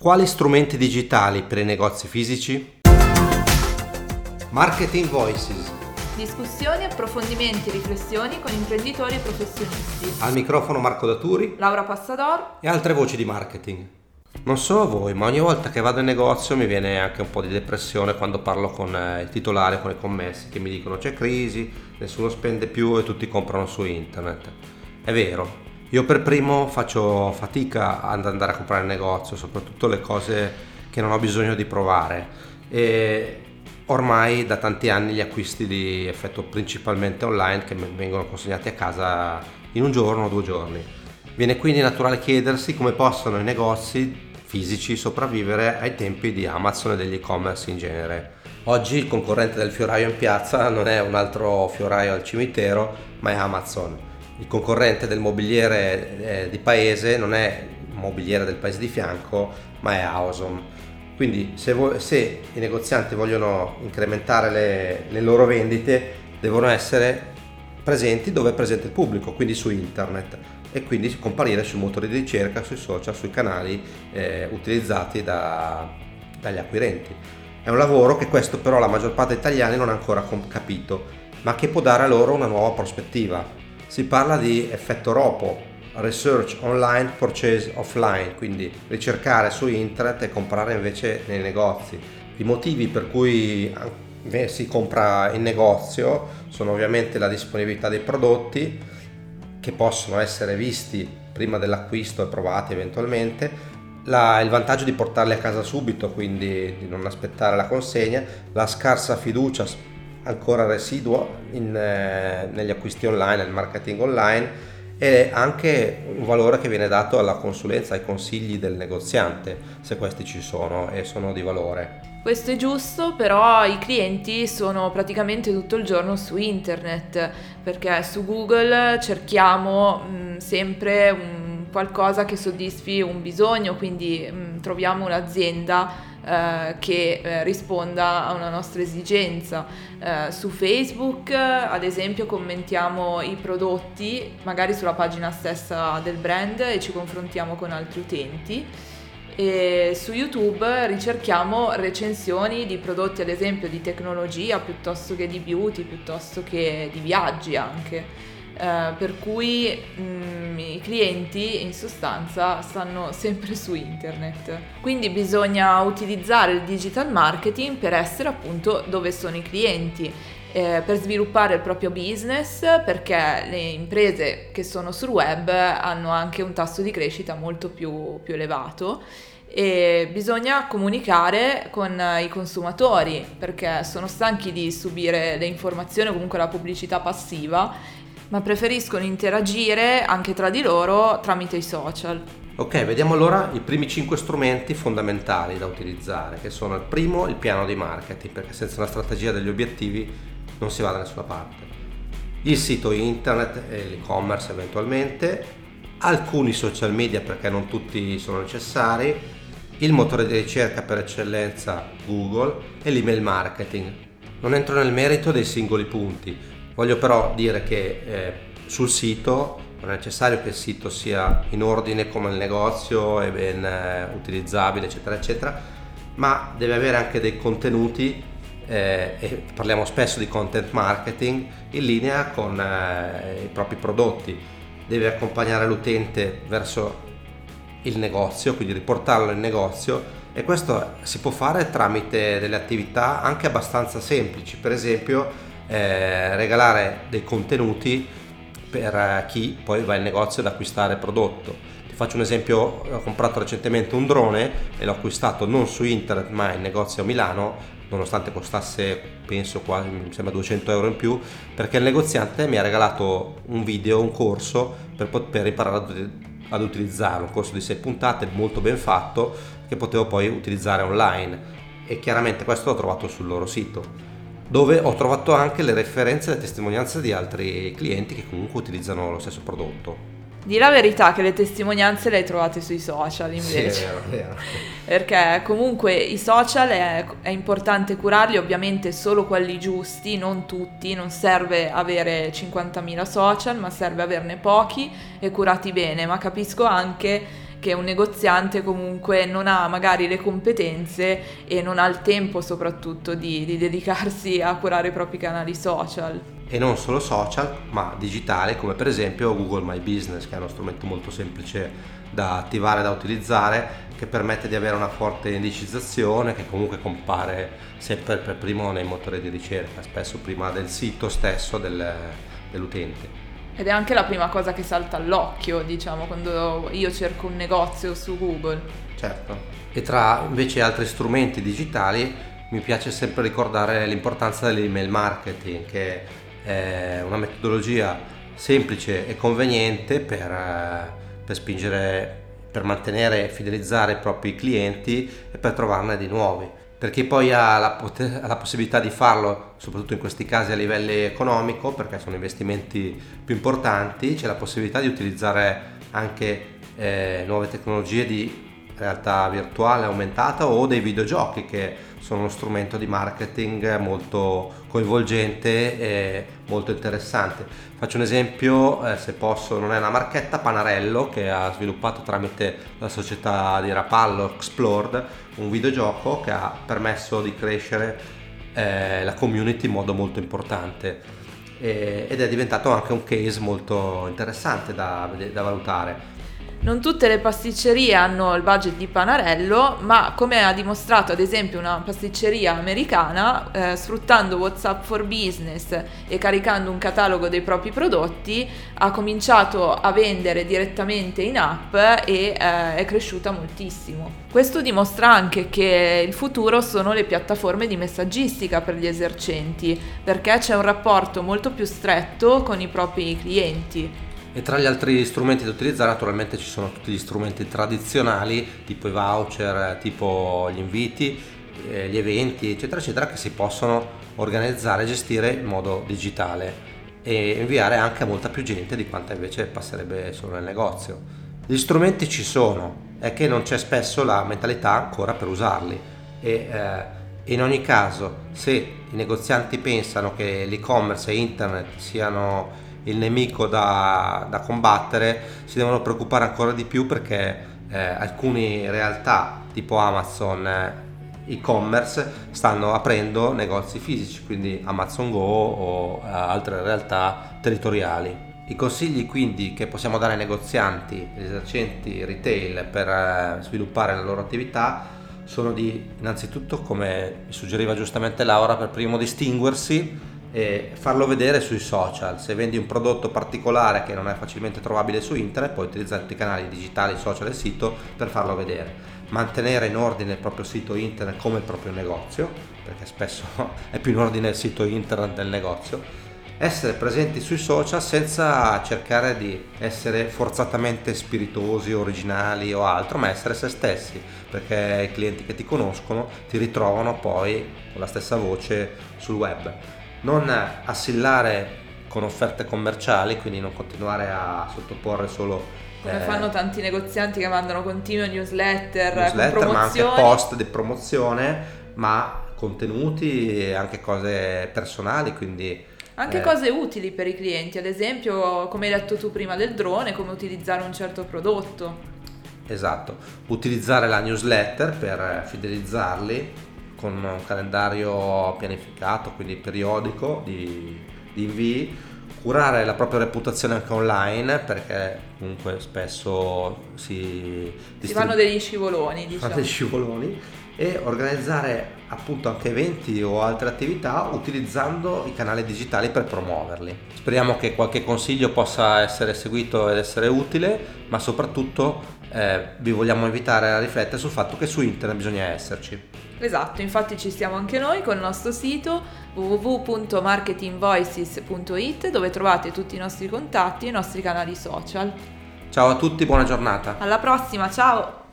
Quali strumenti digitali per i negozi fisici? Marketing Voices. Discussioni, approfondimenti e riflessioni con imprenditori e professionisti. Al microfono Marco Daturi Laura Passador e altre voci di marketing. Non solo voi, ma ogni volta che vado in negozio mi viene anche un po' di depressione quando parlo con eh, i titolari, con i commessi, che mi dicono c'è crisi, nessuno spende più e tutti comprano su internet. È vero, io per primo faccio fatica ad andare a comprare in negozio, soprattutto le cose che non ho bisogno di provare. E ormai da tanti anni gli acquisti li effettuo principalmente online che vengono consegnati a casa in un giorno o due giorni. Viene quindi naturale chiedersi come possono i negozi fisici sopravvivere ai tempi di Amazon e degli e-commerce in genere. Oggi il concorrente del fioraio in piazza non è un altro fioraio al cimitero, ma è Amazon il concorrente del mobiliere eh, di paese non è il mobiliere del paese di fianco, ma è Ausom. Quindi se, vo- se i negozianti vogliono incrementare le, le, loro vendite, devono essere presenti dove è presente il pubblico, quindi su internet e quindi comparire sui motori di ricerca, sui social, sui canali eh, utilizzati da, dagli acquirenti. È un lavoro che questo però la maggior parte degli italiani non ha ancora capito, ma che può dare a loro una nuova prospettiva si parla di effetto ROPO, Research Online Purchase Offline, quindi ricercare su internet e comprare invece nei negozi. I motivi per cui si compra in negozio sono ovviamente la disponibilità dei prodotti che possono essere visti prima dell'acquisto e provati eventualmente, la, il vantaggio di portarli a casa subito, quindi di non aspettare la consegna, la scarsa fiducia ancora residuo in, eh, negli acquisti online, nel marketing online e anche un valore che viene dato alla consulenza, ai consigli del negoziante, se questi ci sono e sono di valore. Questo è giusto, però i clienti sono praticamente tutto il giorno su internet, perché su Google cerchiamo mh, sempre un, qualcosa che soddisfi un bisogno, quindi mh, troviamo un'azienda eh, che eh, risponda a una nostra esigenza. Eh, su Facebook, ad esempio, commentiamo i prodotti, magari sulla pagina stessa del brand e ci confrontiamo con altri utenti. E su YouTube ricerchiamo recensioni di prodotti, ad esempio, di tecnologia piuttosto che di beauty, piuttosto che di viaggi anche. Uh, per cui mh, mm, i clienti in sostanza stanno sempre su internet. Quindi bisogna utilizzare il digital marketing per essere appunto dove sono i clienti. Eh, per sviluppare il proprio business perché le imprese che sono sul web hanno anche un tasso di crescita molto più, più elevato e bisogna comunicare con i consumatori perché sono stanchi di subire le informazioni o comunque la pubblicità passiva ma preferiscono interagire anche tra di loro tramite i social. Ok, vediamo allora i primi 5 strumenti fondamentali da utilizzare, che sono il primo il piano di marketing, perché senza una strategia degli obiettivi non si va da nessuna parte. Il sito internet e l'e-commerce eventualmente, alcuni social media perché non tutti sono necessari, il motore di ricerca per eccellenza Google e l'email marketing. Non entro nel merito dei singoli punti, Voglio però dire che eh, sul sito non è necessario che il sito sia in ordine come il negozio e ben eh, utilizzabile, eccetera, eccetera, ma deve avere anche dei contenuti eh, e parliamo spesso di content marketing in linea con eh, i propri prodotti. Deve accompagnare l'utente verso il negozio, quindi riportarlo in negozio e questo si può fare tramite delle attività anche abbastanza semplici, per esempio eh, regalare dei contenuti per chi poi va in negozio ad acquistare prodotto. Ti faccio un esempio, ho comprato recentemente un drone e l'ho acquistato non su internet ma in negozio a Milano, nonostante costasse penso quasi mi sembra 200 euro in più, perché il negoziante mi ha regalato un video, un corso per, per imparare ad, ad utilizzarlo, un corso di 6 puntate molto ben fatto che potevo poi utilizzare online e chiaramente questo l'ho trovato sul loro sito dove ho trovato anche le referenze e le testimonianze di altri clienti che comunque utilizzano lo stesso prodotto. Di la verità che le testimonianze le hai trovate sui social invece. Sì, è vero, è vero. Perché comunque i social è, è, importante curarli, ovviamente solo quelli giusti, non tutti, non serve avere 50.000 social, ma serve averne pochi e curati bene, ma capisco anche che un negoziante comunque non ha magari le competenze e non ha il tempo soprattutto di, di dedicarsi a curare i propri canali social e non solo social ma digitale come per esempio Google My Business che è uno strumento molto semplice da attivare, da utilizzare che permette di avere una forte indicizzazione che comunque compare sempre per primo nei motori di ricerca, spesso prima del sito stesso del, dell'utente. Ed è anche la prima cosa che salta all'occhio, diciamo, quando io cerco un negozio su Google. Certo. E tra invece altri strumenti digitali mi piace sempre ricordare l'importanza dell'email marketing, che è una metodologia semplice e conveniente per, eh, per spingere per mantenere e fidelizzare i propri clienti e per trovarne di nuovi. Per chi poi ha la, pot- la, possibilità di farlo, soprattutto in questi casi a livello economico, perché sono investimenti più importanti, c'è la possibilità di utilizzare anche eh, nuove tecnologie di realtà virtuale aumentata o dei videogiochi che sono uno strumento di marketing molto coinvolgente e molto interessante. Faccio un esempio, eh, se posso, non è una marchetta, Panarello che ha sviluppato tramite la società di Rapallo Explored un videogioco che ha permesso di crescere eh, la community in modo molto importante ed è diventato anche un case molto interessante da, da valutare non tutte le pasticcerie hanno il budget di Panarello, ma come ha dimostrato ad esempio una pasticceria americana, eh, sfruttando WhatsApp for Business e caricando un catalogo dei propri prodotti, ha cominciato a vendere direttamente in app e eh, è cresciuta moltissimo. Questo dimostra anche che il futuro sono le piattaforme di messaggistica per gli esercenti, perché c'è un rapporto molto più stretto con i propri clienti. E tra gli altri strumenti da utilizzare naturalmente ci sono tutti gli strumenti tradizionali, tipo i voucher, tipo gli inviti, eh, gli eventi, eccetera, eccetera, che si possono organizzare e gestire in modo digitale e inviare anche a molta più gente di quanta invece passerebbe solo nel negozio. Gli strumenti ci sono, è che non c'è spesso la mentalità ancora per usarli e eh, in ogni caso se i negozianti pensano che l'e-commerce e internet siano il nemico da, da combattere, si devono preoccupare ancora di più perché eh, alcune realtà tipo Amazon eh, e-commerce stanno aprendo negozi fisici, quindi Amazon Go o eh, altre realtà territoriali. I consigli quindi che possiamo dare ai negozianti, agli esercenti retail per eh, sviluppare la loro attività sono di innanzitutto, come suggeriva giustamente Laura, per primo distinguersi e farlo vedere sui social. Se vendi un prodotto particolare che non è facilmente trovabile su internet, puoi utilizzare tutti i canali digitali, social e sito per farlo vedere. Mantenere in ordine il proprio sito internet come il proprio negozio, perché spesso è più in ordine il sito internet del negozio. Essere presenti sui social senza cercare di essere forzatamente spiritosi, originali o altro, ma essere se stessi, perché i clienti che ti conoscono ti ritrovano poi con la stessa voce sul web non assillare con offerte commerciali, quindi non continuare a sottoporre solo come eh, fanno tanti negozianti che mandano continue newsletter, newsletter ma anche post di promozione, ma contenuti e anche cose personali, quindi anche eh, cose utili per i clienti, ad esempio, come hai detto tu prima del drone, come utilizzare un certo prodotto. Esatto, utilizzare la newsletter per fidelizzarli con un calendario pianificato, quindi periodico di, di invii, curare la propria reputazione anche online perché comunque spesso si, si fanno degli scivoloni, diciamo. degli scivoloni e organizzare appunto anche eventi o altre attività utilizzando i canali digitali per promuoverli. Speriamo che qualche consiglio possa essere seguito ed essere utile, ma soprattutto eh, vi vogliamo invitare a riflettere sul fatto che su internet bisogna esserci. Esatto, infatti ci siamo anche noi con il nostro sito www.marketingvoices.it dove trovate tutti i nostri contatti e i nostri canali social. Ciao a tutti, buona giornata. Alla prossima, ciao!